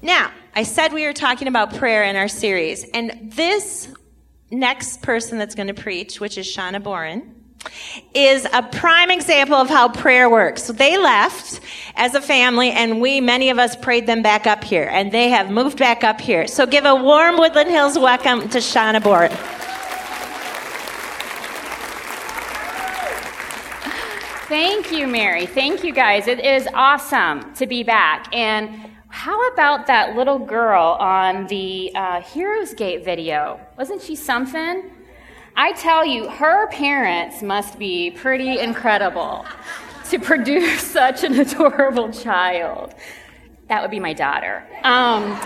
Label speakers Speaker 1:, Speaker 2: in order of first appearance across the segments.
Speaker 1: Now, I said we were talking about prayer in our series, and this next person that's going to preach, which is Shauna Boren, is a prime example of how prayer works. They left as a family, and we, many of us, prayed them back up here, and they have moved back up here. So give a warm Woodland Hills welcome to Shauna Boren.
Speaker 2: Thank you, Mary. Thank you, guys. It is awesome to be back. And how about that little girl on the uh, Heroes Gate video? Wasn't she something? I tell you, her parents must be pretty incredible to produce such an adorable child. That would be my daughter. Um,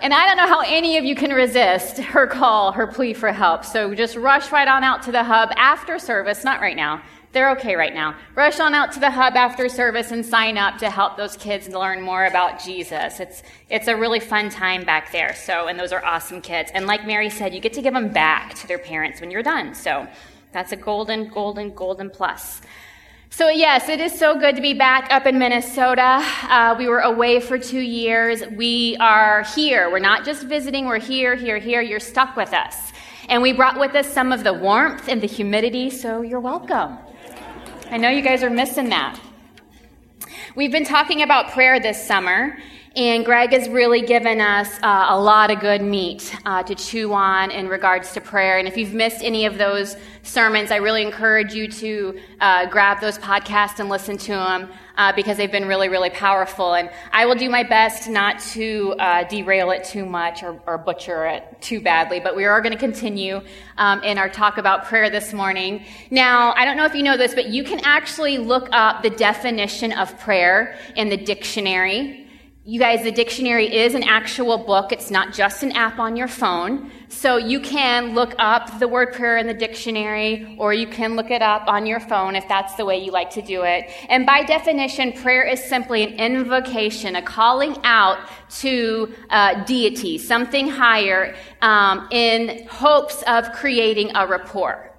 Speaker 2: and I don't know how any of you can resist her call, her plea for help. So just rush right on out to the hub after service, not right now, they're okay right now. Rush on out to the hub after service and sign up to help those kids learn more about Jesus. It's, it's a really fun time back there. So, and those are awesome kids. And like Mary said, you get to give them back to their parents when you're done. So that's a golden, golden, golden plus. So, yes, it is so good to be back up in Minnesota. Uh, we were away for two years. We are here. We're not just visiting, we're here, here, here. You're stuck with us. And we brought with us some of the warmth and the humidity, so you're welcome. I know you guys are missing that. We've been talking about prayer this summer, and Greg has really given us uh, a lot of good meat uh, to chew on in regards to prayer. And if you've missed any of those sermons, I really encourage you to uh, grab those podcasts and listen to them uh, because they've been really, really powerful. And I will do my best not to uh, derail it too much or, or, butcher it too badly. But we are going to continue um, in our talk about prayer this morning. Now, I don't know if you know this, but you can actually look up the definition of prayer in the dictionary. You guys, the dictionary is an actual book. It's not just an app on your phone. So you can look up the word prayer in the dictionary, or you can look it up on your phone if that's the way you like to do it. And by definition, prayer is simply an invocation, a calling out to uh, deity, something higher, um, in hopes of creating a rapport.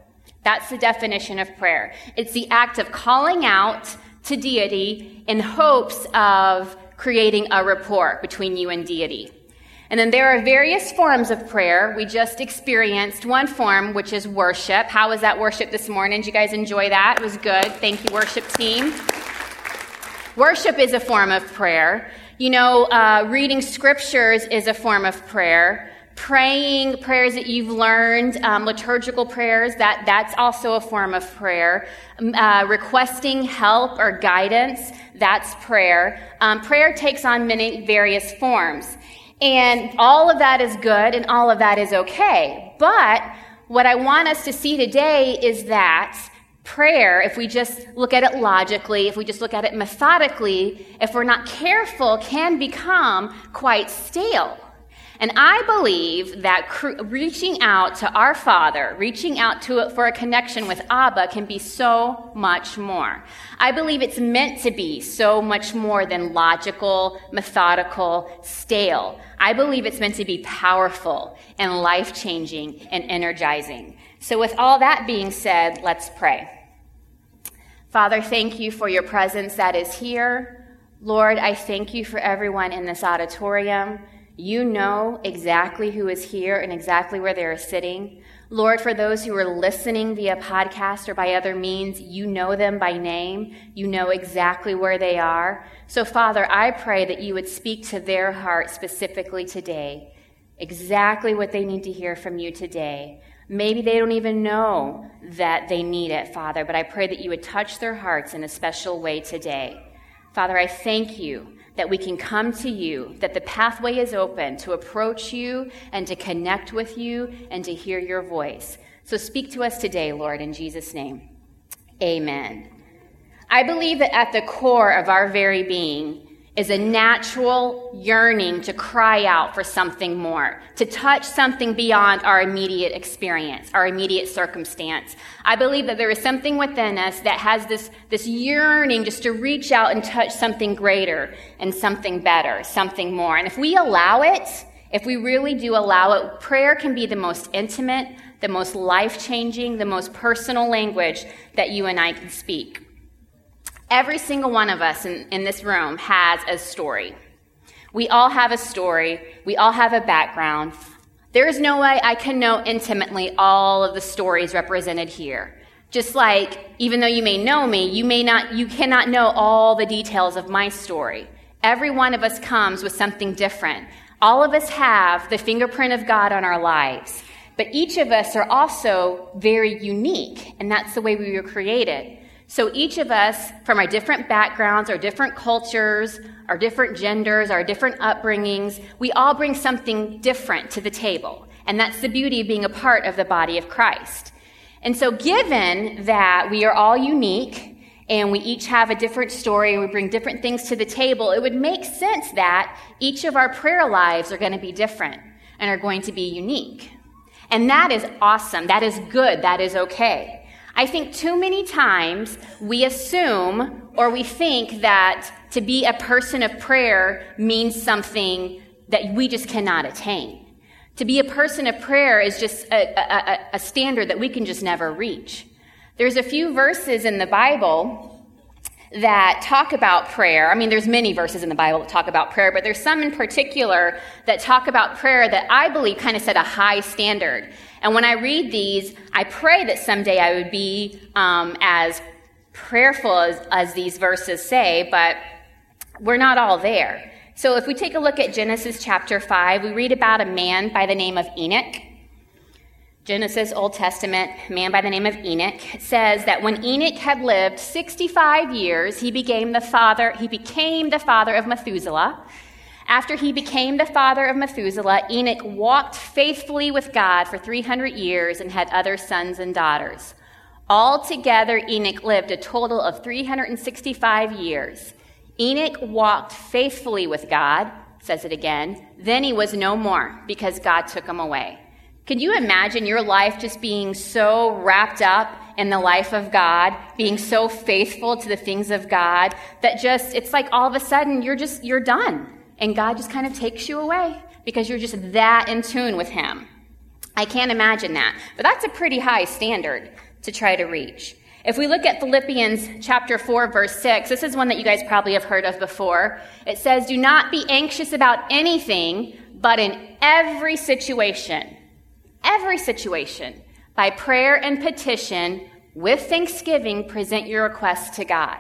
Speaker 2: That's the definition of prayer. It's the act of calling out to deity in hopes of creating a rapport between you and deity. And then there are various forms of prayer. We just experienced one form, which is worship. How was that worship this morning? Did you guys enjoy that? It was good. Thank you, worship team. Worship is a form of prayer. You know, uh, reading scriptures is a form of prayer. Praying prayers that you've learned, um, liturgical prayers, that, that's also a form of prayer. Uh, requesting help or guidance, that's prayer. Um, prayer takes on many various forms. And all of that is good and all of that is okay. But what I want us to see today is that prayer, if we just look at it logically, if we just look at it methodically, if we're not careful, can become quite stale. And I believe that cr- reaching out to our Father, reaching out to it for a connection with Abba can be so much more. I believe it's meant to be so much more than logical, methodical, stale. I believe it's meant to be powerful and life changing and energizing. So, with all that being said, let's pray. Father, thank you for your presence that is here. Lord, I thank you for everyone in this auditorium. You know exactly who is here and exactly where they are sitting. Lord, for those who are listening via podcast or by other means, you know them by name. You know exactly where they are. So, Father, I pray that you would speak to their heart specifically today, exactly what they need to hear from you today. Maybe they don't even know that they need it, Father, but I pray that you would touch their hearts in a special way today. Father, I thank you that we can come to you, that the pathway is open to approach you and to connect with you and to hear your voice. So speak to us today, Lord, in Jesus' name. Amen. I believe that at the core of our very being, is a natural yearning to cry out for something more, to touch something beyond our immediate experience, our immediate circumstance. I believe that there is something within us that has this, this yearning just to reach out and touch something greater and something better, something more. And if we allow it, if we really do allow it, prayer can be the most intimate, the most life changing, the most personal language that you and I can speak. Every single one of us in, in this room has a story. We all have a story. We all have a background. There is no way I can know intimately all of the stories represented here. Just like, even though you may know me, you may not, you cannot know all the details of my story. Every one of us comes with something different. All of us have the fingerprint of God on our lives. But each of us are also very unique, and that's the way we were created. So each of us, from our different backgrounds, our different cultures, our different genders, our different upbringings, we all bring something different to the table. And that's the beauty of being a part of the body of Christ. And so, given that we are all unique and we each have a different story and we bring different things to the table, it would make sense that each of our prayer lives are going to be different and are going to be unique. And that is awesome. That is good. That is okay. I think too many times we assume or we think that to be a person of prayer means something that we just cannot attain. To be a person of prayer is just a, a, a, standard that we can just never reach. There's a few verses in the Bible that talk about prayer. I mean, there's many verses in the Bible that talk about prayer, but there's some in particular that talk about prayer that I believe kind of set a high standard. And when I read these, I pray that someday I would be um, as prayerful as, as these verses say, but we're not all there. So if we take a look at Genesis chapter 5, we read about a man by the name of Enoch. Genesis, Old Testament, man by the name of Enoch says that when Enoch had lived 65 years, he became the father, he became the father of Methuselah. After he became the father of Methuselah, Enoch walked faithfully with God for 300 years and had other sons and daughters. Altogether, Enoch lived a total of 365 years. Enoch walked faithfully with God, says it again. Then he was no more because God took him away. Can you imagine your life just being so wrapped up in the life of God, being so faithful to the things of God that just, it's like all of a sudden you're just, you're done and God just kind of takes you away because you're just that in tune with Him. I can't imagine that. But that's a pretty high standard to try to reach. If we look at Philippians chapter 4 verse 6, this is one that you guys probably have heard of before. It says, "Do not be anxious about anything, but in every situation, every situation, by prayer and petition, with thanksgiving, present your requests to God."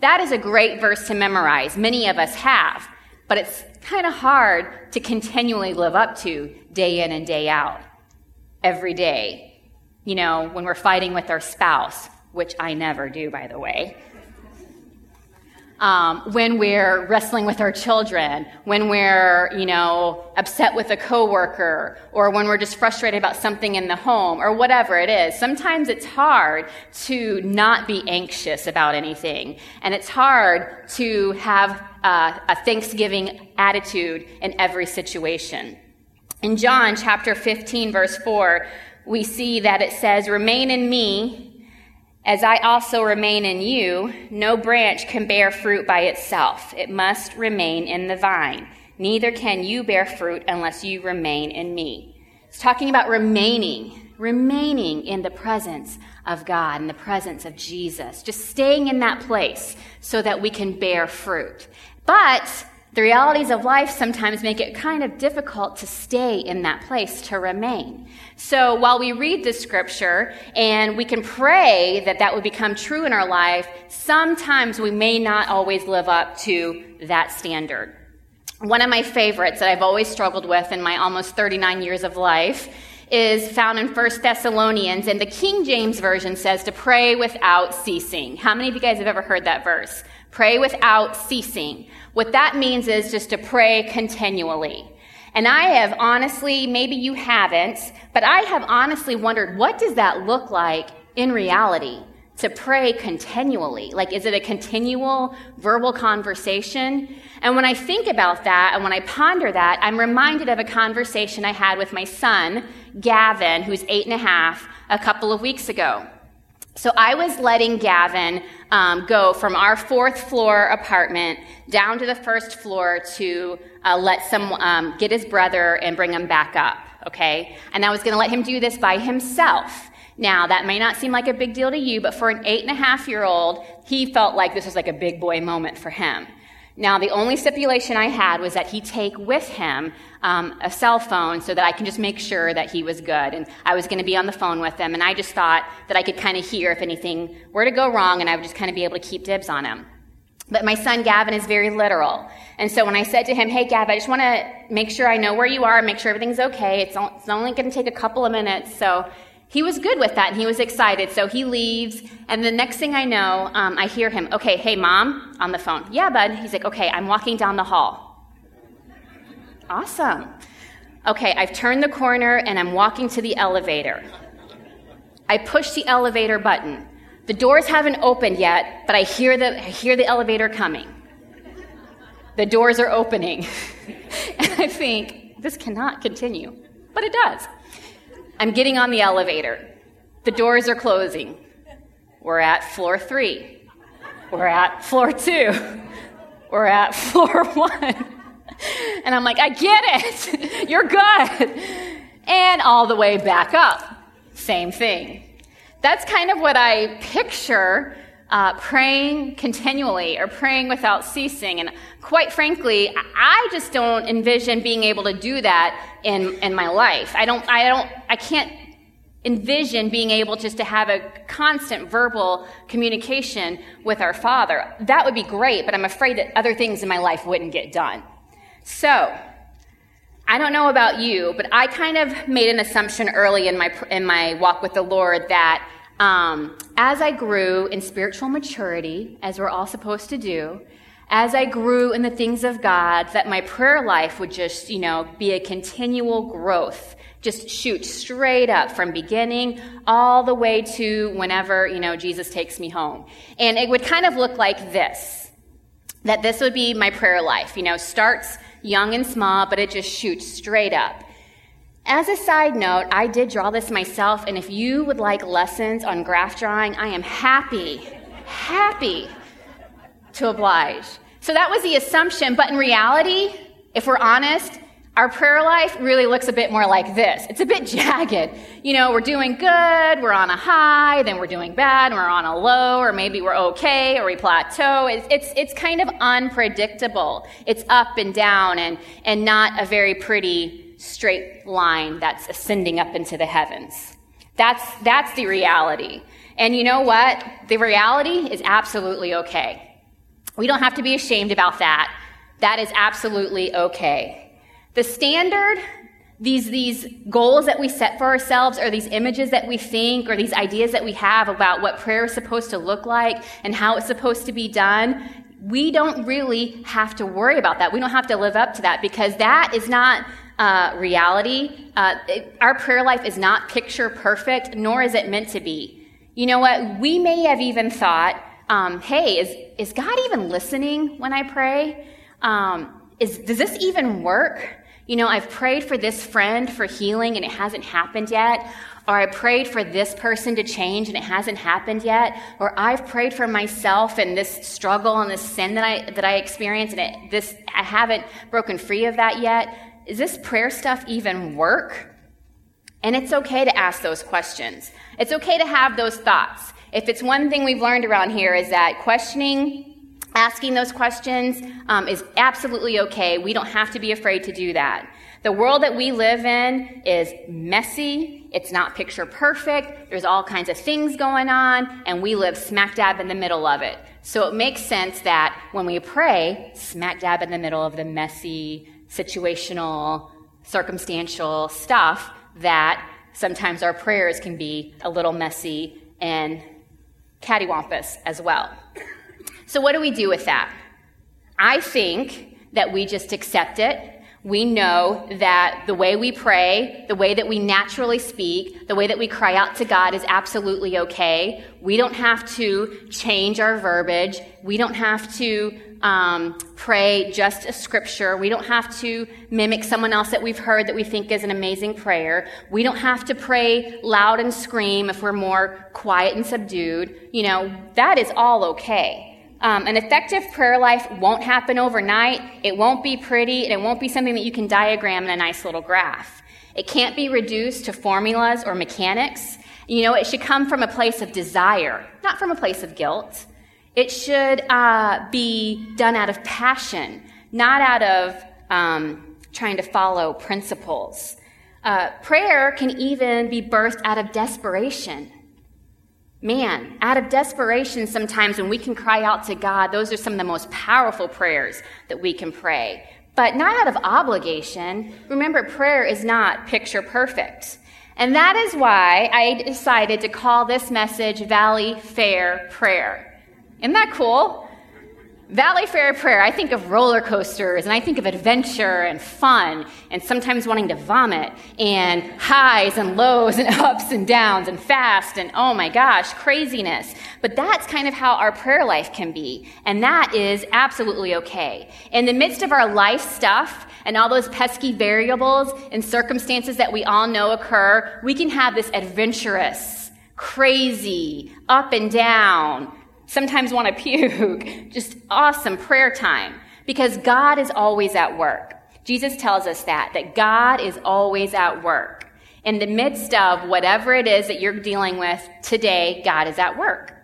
Speaker 2: That is a great verse to memorize. Many of us have but it's kind of hard to continually live up to day in and day out, every day. You know, when we're fighting with our spouse, which I never do, by the way um, when we're wrestling with our children, when we're, you know, upset with a coworker, or when we're just frustrated about something in the home, or whatever it is. Sometimes it's hard to not be anxious about anything, and it's hard to have uh, a Thanksgiving attitude in every situation. In John chapter 15, verse 4, we see that it says, Remain in me as I also remain in you, no branch can bear fruit by itself. It must remain in the vine. Neither can you bear fruit unless you remain in me. It's talking about remaining, remaining in the presence of God, in the presence of Jesus, just staying in that place so that we can bear fruit. But the realities of life sometimes make it kind of difficult to stay in that place, to remain. So while we read the scripture and we can pray that that would become true in our life, sometimes we may not always live up to that standard. One of my favorites that I've always struggled with in my almost 39 years of life is found in 1 Thessalonians, and the King James Version says to pray without ceasing. How many of you guys have ever heard that verse? Pray without ceasing. What that means is just to pray continually. And I have honestly, maybe you haven't, but I have honestly wondered what does that look like in reality? To pray continually. Like, is it a continual verbal conversation? And when I think about that and when I ponder that, I'm reminded of a conversation I had with my son, Gavin, who's eight and a half, a couple of weeks ago. So I was letting Gavin um, go from our fourth floor apartment down to the first floor to uh, let some um, get his brother and bring him back up. Okay, and I was going to let him do this by himself. Now that may not seem like a big deal to you, but for an eight and a half year old, he felt like this was like a big boy moment for him. Now, the only stipulation I had was that he take with him um, a cell phone so that I can just make sure that he was good. And I was going to be on the phone with him, and I just thought that I could kind of hear if anything were to go wrong, and I would just kind of be able to keep dibs on him. But my son Gavin is very literal. And so when I said to him, Hey, Gavin, I just want to make sure I know where you are, make sure everything's okay. It's, only going to take a couple of minutes. So he was good with that and he was excited. So he leaves, and the next thing I know, um, I hear him, okay, hey, mom, on the phone. Yeah, bud. He's like, okay, I'm walking down the hall. Awesome. Okay, I've turned the corner and I'm walking to the elevator. I push the elevator button. The doors haven't opened yet, but I hear the, I hear the elevator coming. The doors are opening. and I think, this cannot continue. But it does. I'm getting on the elevator. The doors are closing. We're at floor three. We're at floor two. We're at floor one. And I'm like, I get it. You're good. And all the way back up. Same thing. That's kind of what I picture uh, praying continually or praying without ceasing. And quite frankly, I just don't envision being able to do that in, in my life. I don't, I don't, I can't envision being able just to have a constant verbal communication with our Father. That would be great, but I'm afraid that other things in my life wouldn't get done. So, I don't know about you, but I kind of made an assumption early in my, in my walk with the Lord that um, as I grew in spiritual maturity, as we're all supposed to do, as I grew in the things of God, that my prayer life would just, you know, be a continual growth. Just shoot straight up from beginning all the way to whenever, you know, Jesus takes me home. And it would kind of look like this. That this would be my prayer life. You know, starts young and small, but it just shoots straight up. As a side note, I did draw this myself, and if you would like lessons on graph drawing, I am happy, happy to oblige. So that was the assumption, but in reality, if we're honest, our prayer life really looks a bit more like this. It's a bit jagged. You know, we're doing good, we're on a high, then we're doing bad, we're on a low, or maybe we're okay, or we plateau. It's, it's, it's kind of unpredictable. It's up and down and, and not a very pretty straight line that's ascending up into the heavens. That's, that's the reality. And you know what? The reality is absolutely okay. We don't have to be ashamed about that. That is absolutely okay. The standard, these, these goals that we set for ourselves, or these images that we think, or these ideas that we have about what prayer is supposed to look like and how it's supposed to be done, we don't really have to worry about that. We don't have to live up to that because that is not uh, reality. Uh, it, our prayer life is not picture perfect, nor is it meant to be. You know what? We may have even thought, um, hey, is, is God even listening when I pray? Um, is, does this even work? You know, I've prayed for this friend for healing and it hasn't happened yet. Or I prayed for this person to change and it hasn't happened yet. Or I've prayed for myself and this struggle and this sin that I, that I experience and it, this, I haven't broken free of that yet is this prayer stuff even work? And it's okay to ask those questions. It's okay to have those thoughts. If it's one thing we've learned around here is that questioning, asking those questions um, is absolutely okay. We don't have to be afraid to do that. The world that we live in is messy. It's not picture perfect. There's all kinds of things going on, and we live smack dab in the middle of it. So it makes sense that when we pray, smack dab in the middle of the messy, situational, circumstantial stuff that sometimes our prayers can be a little messy and cattywampus as well. So, what do we do with that? I think that we just accept it we know that the way we pray, the way that we naturally speak, the way that we cry out to God is absolutely okay. We don't have to change our verbiage. We don't have to um, pray just a scripture. We don't have to mimic someone else that we've heard that we think is an amazing prayer. We don't have to pray loud and scream if we're more quiet and subdued. You know, that is all okay. Um, an effective prayer life won't happen overnight. It won't be pretty, and it won't be something that you can diagram in a nice little graph. It can't be reduced to formulas or mechanics. You know, it should come from a place of desire, not from a place of guilt. It should uh, be done out of passion, not out of um, trying to follow principles. Uh, prayer can even be birthed out of desperation. Man, out of desperation, sometimes when we can cry out to God, those are some of the most powerful prayers that we can pray. But not out of obligation. Remember, prayer is not picture perfect. And that is why I decided to call this message Valley Fair Prayer. Isn't that cool? Valley Fair prayer, I think of roller coasters and I think of adventure and fun and sometimes wanting to vomit and highs and lows and ups and downs and fast and oh my gosh, craziness. But that's kind of how our prayer life can be. And that is absolutely okay. In the midst of our life stuff and all those pesky variables and circumstances that we all know occur, we can have this adventurous, crazy, up and down, sometimes want to puke. Just awesome prayer time because God is always at work. Jesus tells us that, that God is always at work. In the midst of whatever it is that you're dealing with today, God is at work.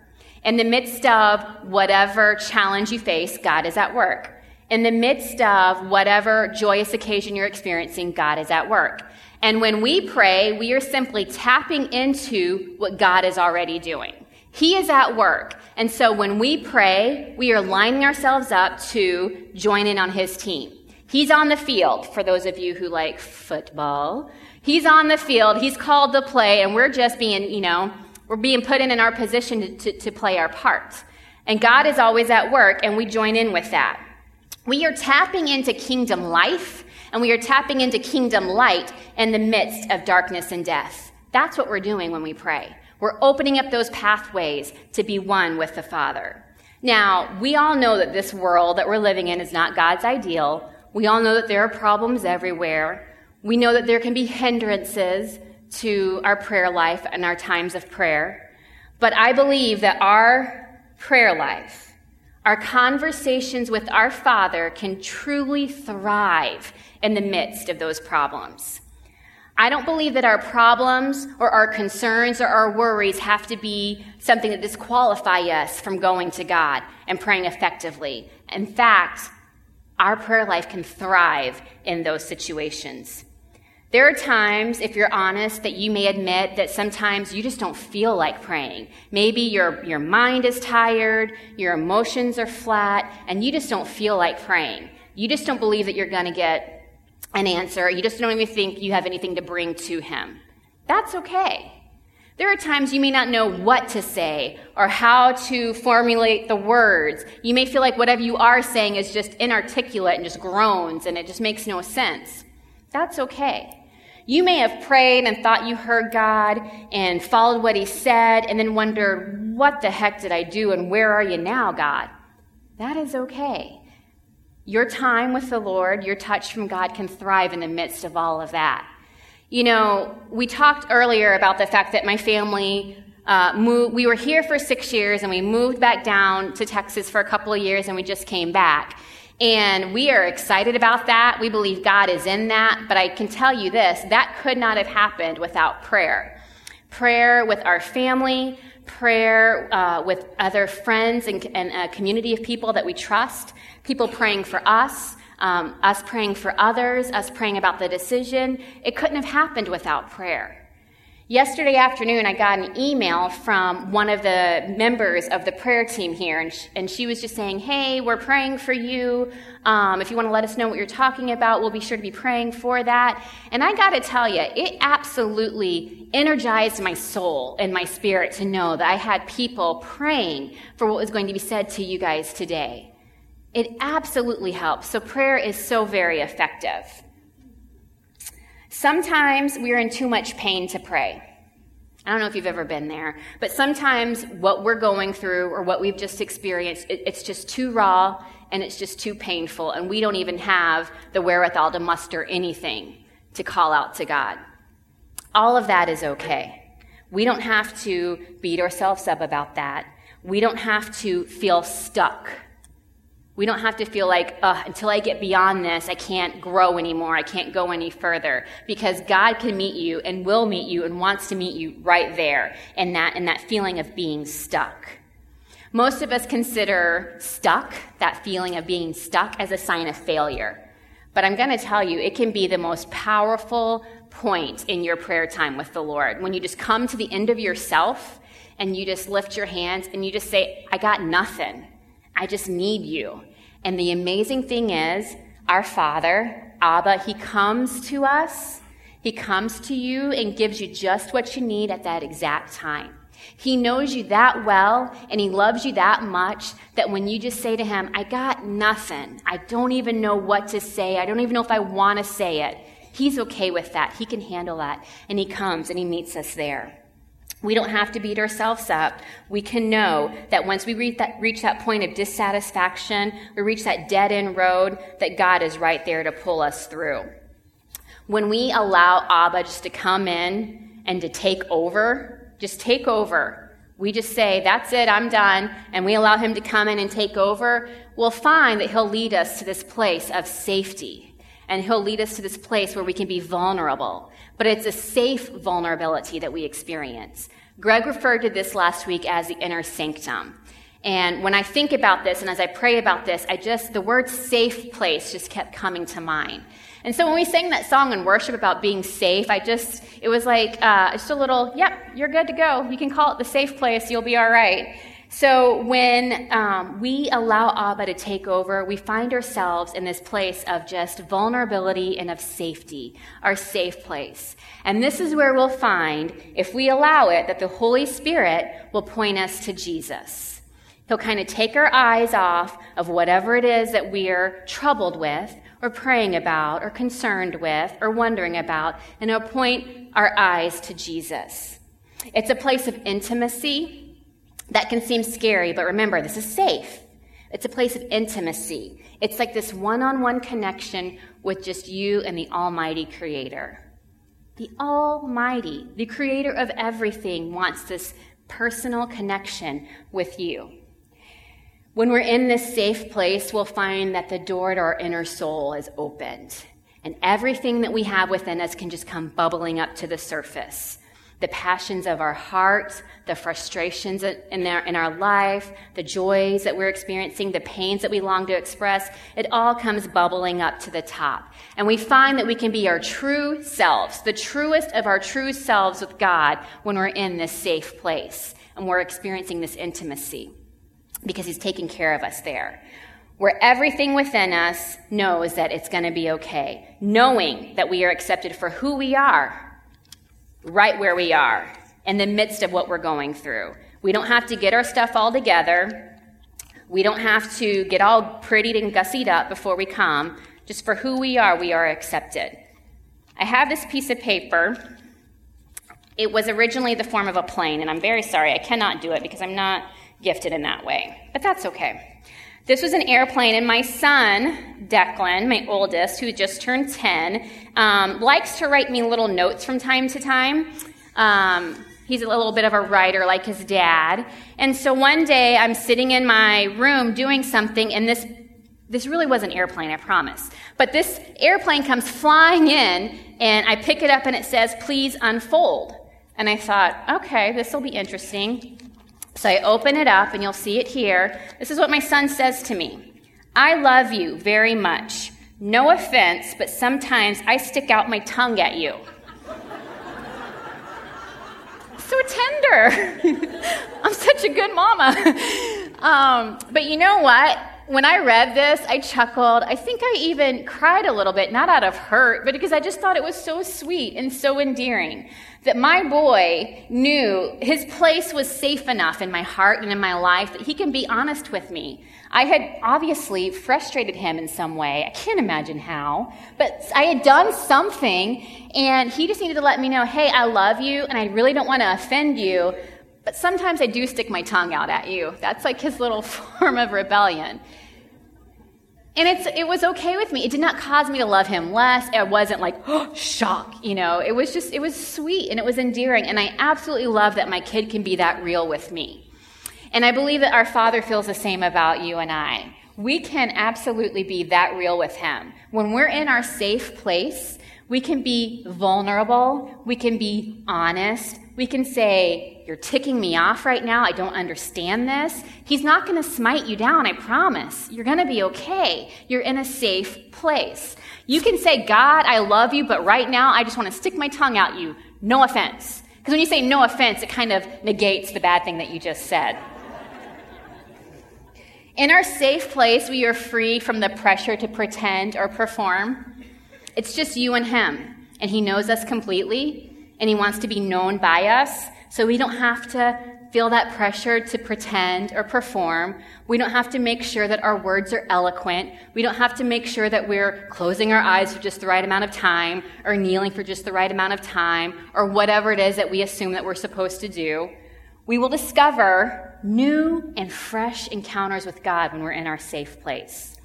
Speaker 2: In the midst of whatever challenge you face, God is at work. In the midst of whatever joyous occasion you're experiencing, God is at work. And when we pray, we are simply tapping into what God is already doing. He is at work. And so when we pray, we are lining ourselves up to join in on his team. He's on the field, for those of you who like football. He's on the field. He's called to play, and we're just being, you know, we're being put in, in our position to, to, to play our part. And God is always at work, and we join in with that. We are tapping into kingdom life, and we are tapping into kingdom light in the midst of darkness and death. That's what we're doing when we pray. We're opening up those pathways to be one with the Father. Now, we all know that this world that we're living in is not God's ideal. We all know that there are problems everywhere. We know that there can be hindrances to our prayer life and our times of prayer. But I believe that our prayer life, our conversations with our Father can truly thrive in the midst of those problems. I don't believe that our problems or our concerns or our worries have to be something that disqualify us from going to God and praying effectively. In fact, our prayer life can thrive in those situations. There are times, if you're honest, that you may admit that sometimes you just don't feel like praying. Maybe your, your mind is tired, your emotions are flat, and you just don't feel like praying. You just don't believe that you're going to get an answer. You just don't even think you have anything to bring to him. That's okay. There are times you may not know what to say or how to formulate the words. You may feel like whatever you are saying is just inarticulate and just groans and it just makes no sense. That's okay. You may have prayed and thought you heard God and followed what He said and then wondered, what the heck did I do and where are you now, God? That is okay. Your time with the Lord, your touch from God can thrive in the midst of all of that. You know, we talked earlier about the fact that my family uh, moved, we were here for six years and we moved back down to Texas for a couple of years and we just came back. And we are excited about that. We believe God is in that. But I can tell you this that could not have happened without prayer. Prayer with our family, prayer uh, with other friends and, and, a community of people that we trust, people praying for us, um, us praying for others, us praying about the decision. It couldn't have happened without prayer. Yesterday afternoon, I got an email from one of the members of the prayer team here, and, and she was just saying, Hey, we're praying for you. Um, if you want to let us know what you're talking about, we'll be sure to be praying for that. And I got to tell you, it absolutely energized my soul and my spirit to know that I had people praying for what was going to be said to you guys today. It absolutely helps. So, prayer is so very effective. Sometimes we are in too much pain to pray. I don't know if you've ever been there, but sometimes what we're going through or what we've just experienced, it, it's just too raw and it's just too painful, and we don't even have the wherewithal to muster anything to call out to God. All of that is okay. We don't have to beat ourselves up about that. We don't have to feel stuck we don't have to feel like, until I get beyond this, I can't grow anymore. I can't go any further. Because God can meet you and will meet you and wants to meet you right there in that, in that feeling of being stuck. Most of us consider stuck, that feeling of being stuck, as a sign of failure. But I'm going to tell you, it can be the most powerful point in your prayer time with the Lord when you just come to the end of yourself and you just lift your hands and you just say, I got nothing. I just need you. And the amazing thing is, our Father, Abba, He comes to us. He comes to you and gives you just what you need at that exact time. He knows you that well and he loves you that much that when you just say to him, I got nothing, I don't even know what to say, I don't even know if I want to say it, he's okay with that. He can handle that. And he comes and he meets us there. We don't have to beat ourselves up. We can know that once we reach that, reach that point of dissatisfaction, we reach that dead end road, that God is right there to pull us through. When we allow Abba just to come in and to take over, just take over, we just say, That's it, I'm done, and we allow him to come in and take over, we'll find that he'll lead us to this place of safety. And he'll lead us to this place where we can be vulnerable but it's a safe vulnerability that we experience. Greg referred to this last week as the inner sanctum. And when I think about this and as I pray about this, I just, the word safe place just kept coming to mind. And so when we sang that song in worship about being safe, I just, it was like, uh, just a little, yep, you're good to go. You can call it the safe place. You'll be all right. So when um, we allow Abba to take over, we find ourselves in this place of just vulnerability and of safety, our safe place. And this is where we'll find, if we allow it, that the Holy Spirit will point us to Jesus. He'll kind of take our eyes off of whatever it is that we're troubled with, or praying about, or concerned with, or wondering about, and he'll point our eyes to Jesus. It's a place of intimacy that can seem scary, but remember, this is safe. It's a place of intimacy. It's like this one on one connection with just you and the Almighty Creator. The Almighty, the Creator of everything, wants this personal connection with you. When we're in this safe place, we'll find that the door to our inner soul is opened. And everything that we have within us can just come bubbling up to the surface the passions of our hearts, the frustrations in our, in our life, the joys that we're experiencing, the pains that we long to express, it all comes bubbling up to the top. And we find that we can be our true selves, the truest of our true selves with God when we're in this safe place and we're experiencing this intimacy because He's taking care of us there. Where everything within us knows that it's going to be okay, knowing that we are accepted for who we are right where we are in the midst of what we're going through. We don't have to get our stuff all together. We don't have to get all prettied and gussied up before we come. Just for who we are, we are accepted. I have this piece of paper. It was originally the form of a plane, and I'm very sorry I cannot do it because I'm not gifted in that way. But that's okay. This was an airplane, and my son, Declan, my oldest, who just turned 10, um, likes to write me little notes from time to time. Um, he's a little bit of a writer like his dad. And so one day I'm sitting in my room doing something, and this this really was an airplane, I promise. But this airplane comes flying in, and I pick it up and it says, Please unfold. And I thought, okay, this will be interesting. So I open it up, and you'll see it here. This is what my son says to me I love you very much. No offense, but sometimes I stick out my tongue at you. so tender. I'm such a good mama. Um, but you know what? When I read this, I chuckled. I think I even cried a little bit, not out of hurt, but because I just thought it was so sweet and so endearing that my boy knew his place was safe enough in my heart and in my life that he can be honest with me. I had obviously frustrated him in some way. I can't imagine how, but I had done something and he just needed to let me know, hey, I love you and I really don't want to offend you, but sometimes I do stick my tongue out at you. That's like his little form of rebellion. And it's, it was okay with me. It did not cause me to love him less. It wasn't like, oh, shock, you know. It was just, it was sweet and it was endearing. And I absolutely love that my kid can be that real with me. And I believe that our Father feels the same about you and I. We can absolutely be that real with him. When we're in our safe place, We can be vulnerable. We can be honest. We can say, You're ticking me off right now. I don't understand this. He's not going to smite you down, I promise. You're going to be okay. You're in a safe place. You can say, God, I love you, but right now I just want to stick my tongue out you. No offense. Because when you say no offense, it kind of negates the bad thing that you just said. In our safe place, we are free from the pressure to pretend or perform. It's just you and Him, and He knows us completely, and He wants to be known by us, so we don't have to feel that pressure to pretend or perform. We don't have to make sure that our words are eloquent. We don't have to make sure that we're closing our eyes for just the right amount of time, or kneeling for just the right amount of time, or whatever it is that we assume that we're supposed to do. We will discover new and fresh encounters with God when we're in our safe place.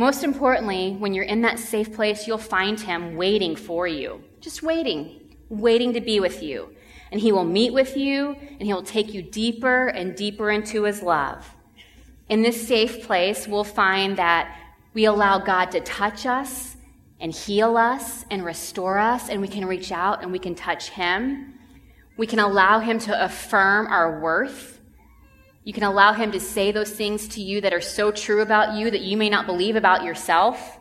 Speaker 2: Most importantly, when you're in that safe place, you'll find Him waiting for you. Just waiting, waiting to be with you. And He will meet with you, and He will take you deeper and deeper into His love. In this safe place, we'll find that we allow God to touch us and heal us and restore us, and we can reach out and we can touch Him. We can allow Him to affirm our worth. You can allow Him to say those things to you that are so true about you that you may not believe about yourself.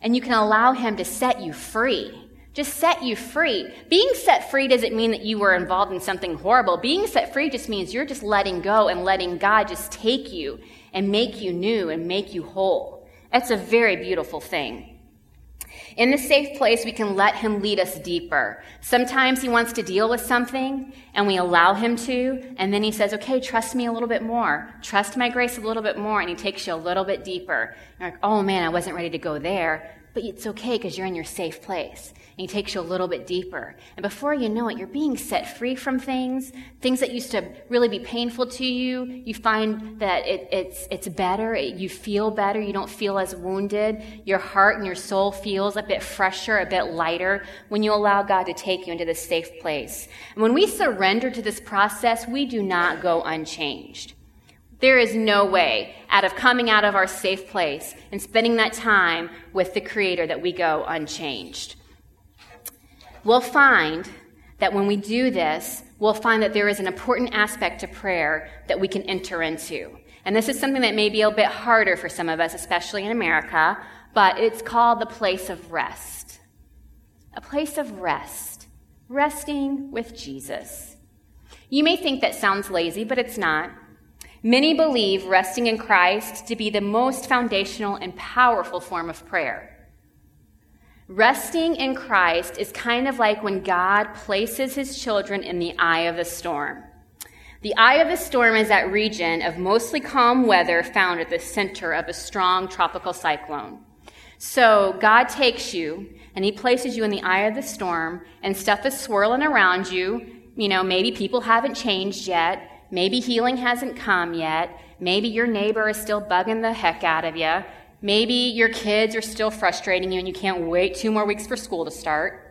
Speaker 2: And you can allow Him to set you free. Just set you free. Being set free doesn't mean that you were involved in something horrible. Being set free just means you're just letting go and letting God just take you and make you new and make you whole. That's a very beautiful thing. In the safe place, we can let Him lead us deeper. Sometimes He wants to deal with something, and we allow Him to, and then He says, Okay, trust me a little bit more. Trust my grace a little bit more, and He takes you a little bit deeper. You're like, Oh man, I wasn't ready to go there. But it's okay because you're in your safe place and he takes you a little bit deeper. And before you know it, you're being set free from things, things that used to really be painful to you. You find that it, it's, it's better. It, you feel better. You don't feel as wounded. Your heart and your soul feels a bit fresher, a bit lighter when you allow God to take you into this safe place. And when we surrender to this process, we do not go unchanged. There is no way out of coming out of our safe place and spending that time with the Creator that we go unchanged we'll find that when we do this, we'll find that there is an important aspect to prayer that we can enter into. And this is something that may be a bit harder for some of us, especially in America, but it's called the place of rest. A place of rest. Resting with Jesus. You may think that sounds lazy, but it's not. Many believe resting in Christ to be the most foundational and powerful form of prayer. Resting in Christ is kind of like when God places his children in the eye of the storm. The eye of the storm is that region of mostly calm weather found at the center of a strong tropical cyclone. So God takes you and he places you in the eye of the storm and stuff is swirling around you. You know, maybe people haven't changed yet. Maybe healing hasn't come yet. Maybe your neighbor is still bugging the heck out of you. Maybe your kids are still frustrating you and you can't wait two more weeks for school to start.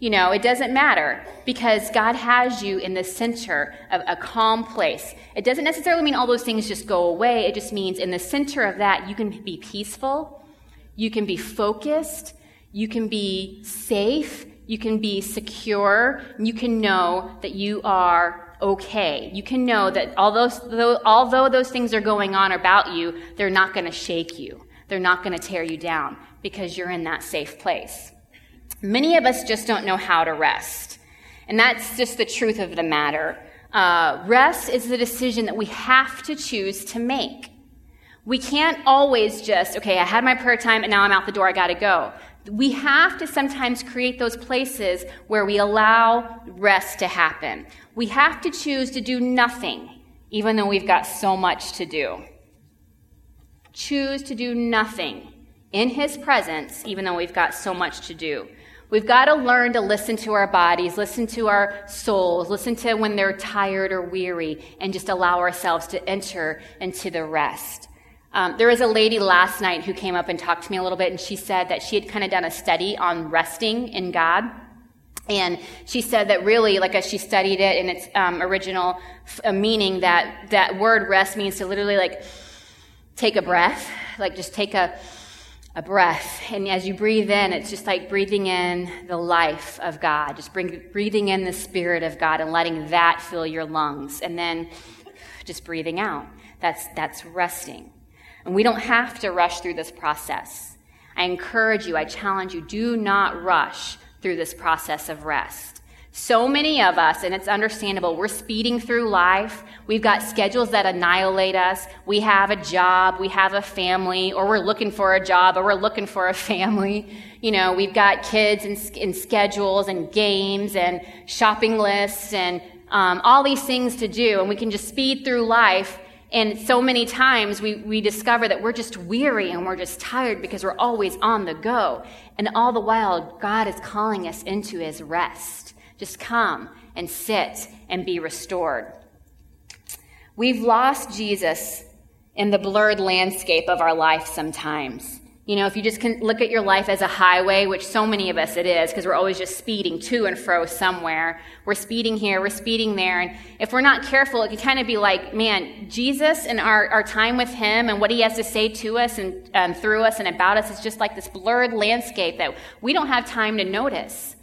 Speaker 2: You know, it doesn't matter because God has you in the center of a calm place. It doesn't necessarily mean all those things just go away. It just means in the center of that, you can be peaceful, you can be focused, you can be safe, you can be secure, you can know that you are okay. You can know that although, although those things are going on about you, they're not going to shake you. They're not going to tear you down because you're in that safe place. Many of us just don't know how to rest. And that's just the truth of the matter. Uh, rest is the decision that we have to choose to make. We can't always just, okay, I had my prayer time and now I'm out the door, I gotta go. We have to sometimes create those places where we allow rest to happen. We have to choose to do nothing, even though we've got so much to do. Choose to do nothing in His presence, even though we've got so much to do. We've got to learn to listen to our bodies, listen to our souls, listen to when they're tired or weary, and just allow ourselves to enter into the rest. Um, there was a lady last night who came up and talked to me a little bit, and she said that she had kind of done a study on resting in God. And she said that really, like as she studied it in its um, original f- meaning, that that word rest means to literally like take a breath, like just take a a breath. And as you breathe in, it's just like breathing in the life of God, just bring, breathing in the Spirit of God and letting that fill your lungs. And then just breathing out. That's, that's resting. And we don't have to rush through this process. I encourage you, I challenge you, do not rush through this process of rest. So many of us, and it's understandable, we're speeding through life. We've got schedules that annihilate us. We have a job, we have a family, or we're looking for a job, or we're looking for a family. You know, we've got kids and, and schedules and games and shopping lists and um, all these things to do, and we can just speed through life. And so many times we, we discover that we're just weary and we're just tired because we're always on the go. And all the while, God is calling us into his rest. Just come and sit and be restored. We've lost Jesus in the blurred landscape of our life sometimes. You know, if you just can look at your life as a highway, which so many of us it is, because we're always just speeding to and fro somewhere. We're speeding here, we're speeding there. And if we're not careful, it can kind of be like, man, Jesus and our, our time with Him and what He has to say to us and um, through us and about us is just like this blurred landscape that we don't have time to notice.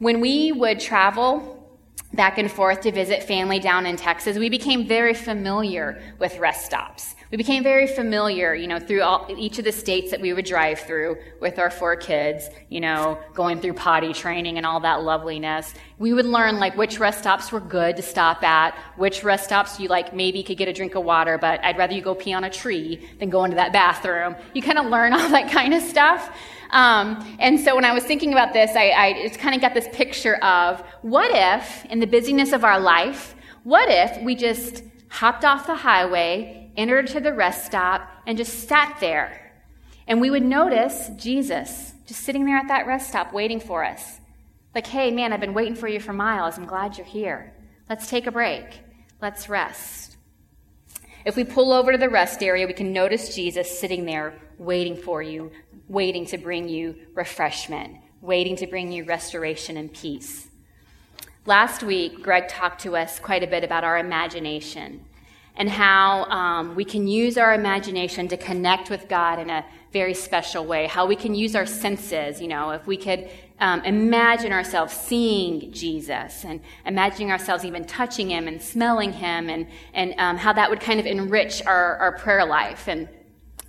Speaker 2: When we would travel back and forth to visit family down in Texas, we became very familiar with rest stops. We became very familiar, you know, through all, each of the states that we would drive through with our four kids, you know, going through potty training and all that loveliness. We would learn like which rest stops were good to stop at, which rest stops you like maybe could get a drink of water, but I'd rather you go pee on a tree than go into that bathroom. You kind of learn all that kind of stuff. Um, and so when I was thinking about this, I, I just kind of got this picture of what if, in the busyness of our life, what if we just hopped off the highway, entered to the rest stop, and just sat there? And we would notice Jesus just sitting there at that rest stop waiting for us. Like, hey, man, I've been waiting for you for miles. I'm glad you're here. Let's take a break. Let's rest. If we pull over to the rest area, we can notice Jesus sitting there waiting for you, waiting to bring you refreshment, waiting to bring you restoration and peace. Last week, Greg talked to us quite a bit about our imagination and how um, we can use our imagination to connect with God in a very special way, how we can use our senses, you know, if we could um, imagine ourselves seeing Jesus and imagining ourselves even touching him and smelling him and, and um, how that would kind of enrich our, our prayer life. And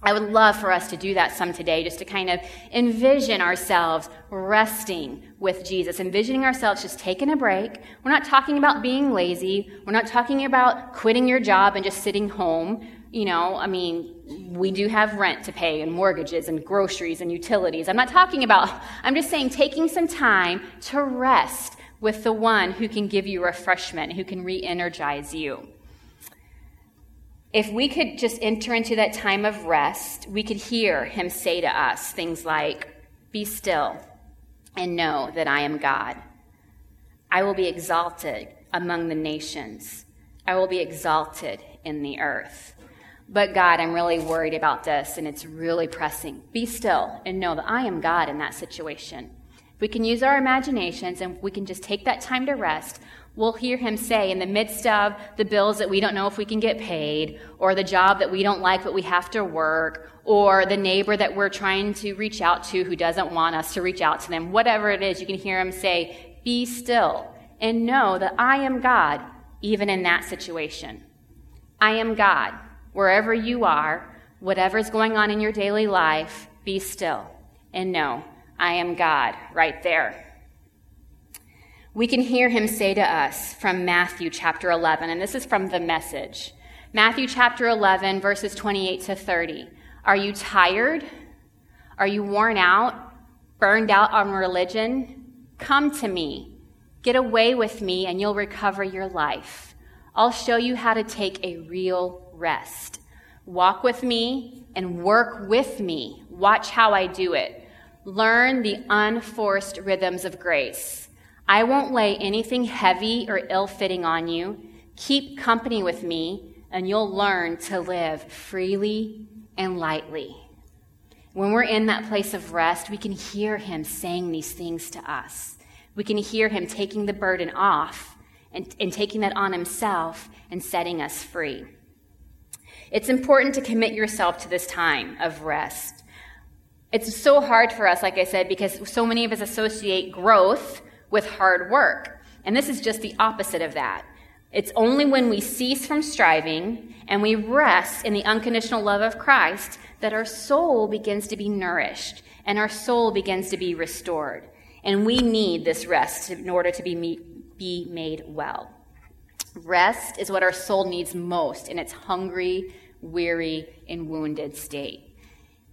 Speaker 2: I would love for us to do that some today, just to kind of envision ourselves resting with Jesus, envisioning ourselves just taking a break. We're not talking about being lazy. We're not talking about quitting your job and just sitting home. You know, I mean, we do have rent to pay and mortgages and groceries and utilities. I'm not talking about, I'm just saying taking some time to rest with the one who can give you refreshment, who can re energize you if we could just enter into that time of rest, we could hear him say to us things like, Be still and know that I am God. I will be exalted among the nations, I will be exalted in the earth. But God, I'm really worried about this and it's really pressing. Be still and know that I am God in that situation. If we can use our imaginations and we can just take that time to rest, we'll hear him say in the midst of the bills that we don't know if we can get paid, or the job that we don't like but we have to work, or the neighbor that we're trying to reach out to who doesn't want us to reach out to them, whatever it is, you can hear him say, Be still and know that I am God, even in that situation. I am God. Wherever you are, whatever's going on in your daily life, be still and know I am God right there we can hear him say to us from Matthew chapter 11, and this is from the message. Matthew chapter 11, verses 28 to 30. Are you tired? Are you worn out? Burned out on religion? Come to me. Get away with me, and you'll recover your life. I'll show you how to take a real rest. Walk with me and work with me. Watch how I do it. Learn the unforced rhythms of grace. I won't lay anything heavy or ill fitting on you. Keep company with me, and you'll learn to live freely and lightly. When we're in that place of rest, we can hear him saying these things to us. We can hear him taking the burden off and, and taking that on himself and setting us free. It's important to commit yourself to this time of rest. It's so hard for us, like I said, because so many of us associate growth with hard work. And this is just the opposite of that. It's only when we cease from striving and we rest in the unconditional love of Christ that our soul begins to be nourished and our soul begins to be restored. And we need this rest in order to be, be made well. Rest is what our soul needs most in its hungry, weary, and wounded state.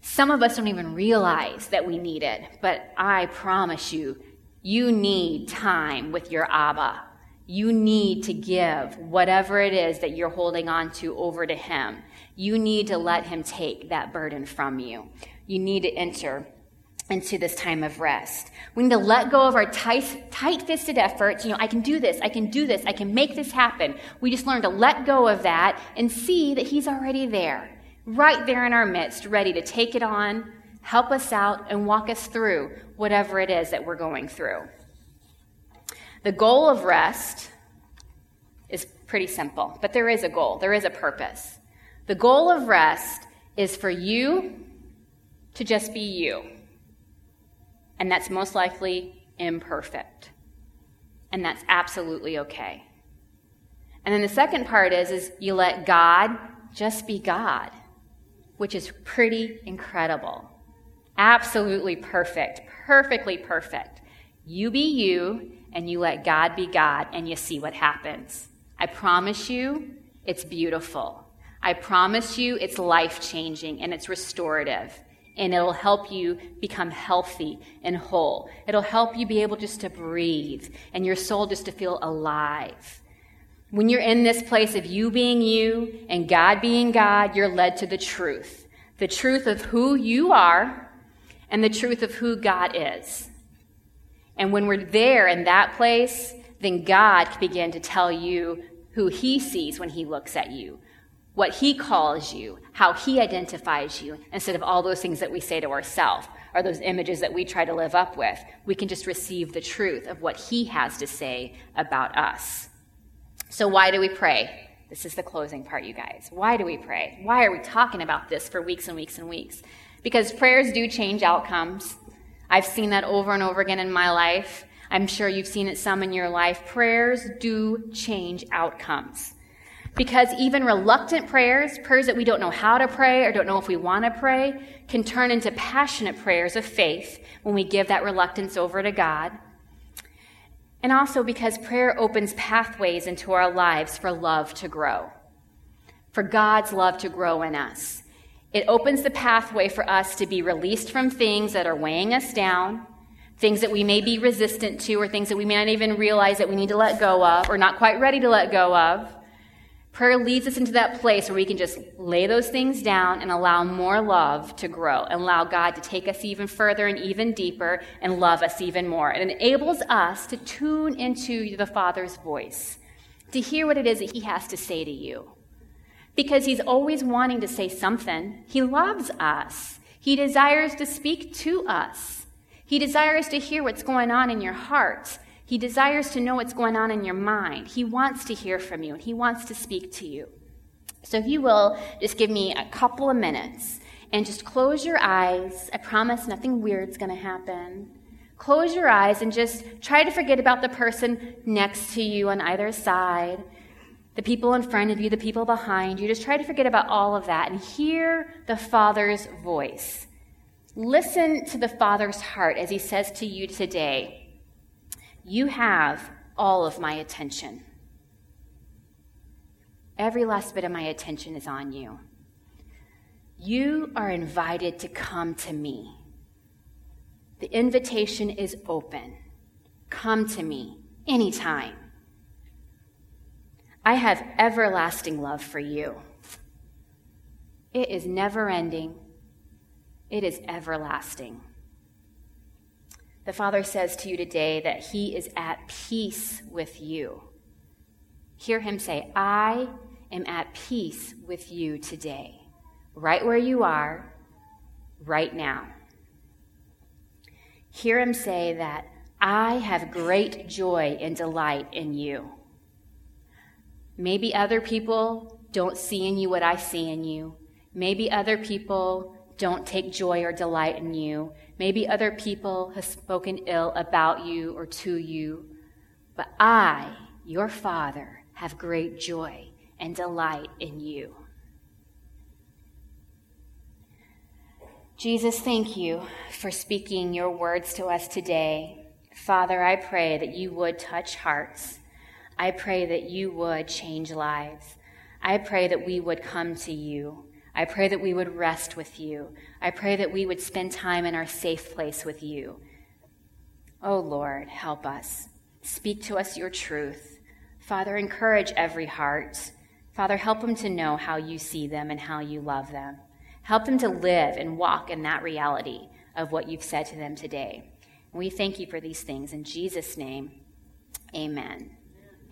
Speaker 2: Some of us don't even realize that we need it, but I promise you, you need time with your Abba. You need to give whatever it is that you're holding on to over to Him. You need to let Him take that burden from you. You need to enter into this time of rest. We need to let go of our tight, tight-fisted efforts. You know, I can do this, I can do this, I can make this happen. We just learn to let go of that and see that He's already there, right there in our midst, ready to take it on, help us out, and walk us through whatever it is that we're going through. The goal of rest is pretty simple, but there is a goal, there is a purpose. The goal of rest is for you to just be you and that's most likely imperfect. And that's absolutely okay. And then the second part is, is you let God just be God, which is pretty incredible. Absolutely perfect, perfectly perfect. You be you, and you let God be God, and you see what happens. I promise you, it's beautiful. I promise you, it's life changing and it's restorative and it'll help you become healthy and whole. It'll help you be able just to breathe and your soul just to feel alive. When you're in this place of you being you and God being God, you're led to the truth. The truth of who you are and the truth of who God is. And when we're there in that place, then God can begin to tell you who He sees when He looks at you what he calls you, how he identifies you, instead of all those things that we say to ourselves or those images that we try to live up with. We can just receive the truth of what he has to say about us. So, why do we pray? This is the closing part, you guys. Why do we pray? Why are we talking about this for weeks and weeks and weeks? Because prayers do change outcomes. I've seen that over and over again in my life. I'm sure you've seen it some in your life. Prayers do change outcomes. Because even reluctant prayers, prayers that we don't know how to pray or don't know if we want to pray, can turn into passionate prayers of faith when we give that reluctance over to God. And also because prayer opens pathways into our lives for love to grow, for God's love to grow in us. It opens the pathway for us to be released from things that are weighing us down, things that we may be resistant to, or things that we may not even realize that we need to let go of, or not quite ready to let go of. Prayer leads us into that place where we can just lay those things down and allow more love to grow and allow God to take us even further and even deeper and love us even more. It enables us to tune into the Father's voice, to hear what it is that He has to say to you. Because He's always wanting to say something. He loves us, He desires to speak to us, He desires to hear what's going on in your heart. He desires to know what's going on in your mind. He wants to hear from you and he wants to speak to you. So, if you will, just give me a couple of minutes and just close your eyes. I promise nothing weird's going to happen. Close your eyes and just try to forget about the person next to you on either side, the people in front of you, the people behind you. Just try to forget about all of that and hear the Father's voice. Listen to the Father's heart as he says to you today, you have all of my attention. Every last bit of my attention is on you. You are invited to come to me. The invitation is open. Come to me anytime. I have everlasting love for you. It is never ending, it is everlasting. The Father says to you today that He is at peace with you. Hear Him say, I am at peace with you today, right where you are, right now. Hear Him say that I have great joy and delight in you. Maybe other people don't see in you what I see in you. Maybe other people don't take joy or delight in you. Maybe other people have spoken ill about you or to you. But I, your Father, have great joy and delight in you. Jesus, thank you for speaking your words to us today. Father, I pray that you would touch hearts. I pray that you would change lives. I pray that we would come to you. I pray that we would rest with you. I pray that we would spend time in our safe place with you. Oh Lord, help us. Speak to us your truth. Father, encourage every heart. Father, help them to know how you see them and how you love them. Help them to live and walk in that reality of what you've said to them today. We thank you for these things. In Jesus' name, amen.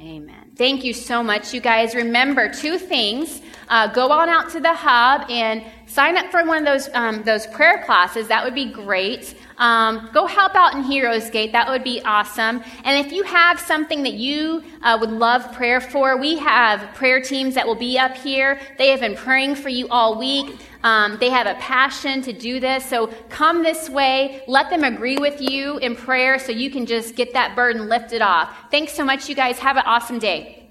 Speaker 2: Amen. Thank you so much, you guys. Remember two things. Uh, go on out to the hub and sign up for one of those um, those prayer classes. That would be great. Um, go help out in Heroes Gate. That would be awesome. And if you have something that you uh, would love prayer for, we have prayer teams that will be up here. They have been praying for you all week. Um, they have a passion to do this. So come this way. Let them agree with you in prayer so you can just get that burden lifted off. Thanks so much, you guys. Have an awesome day.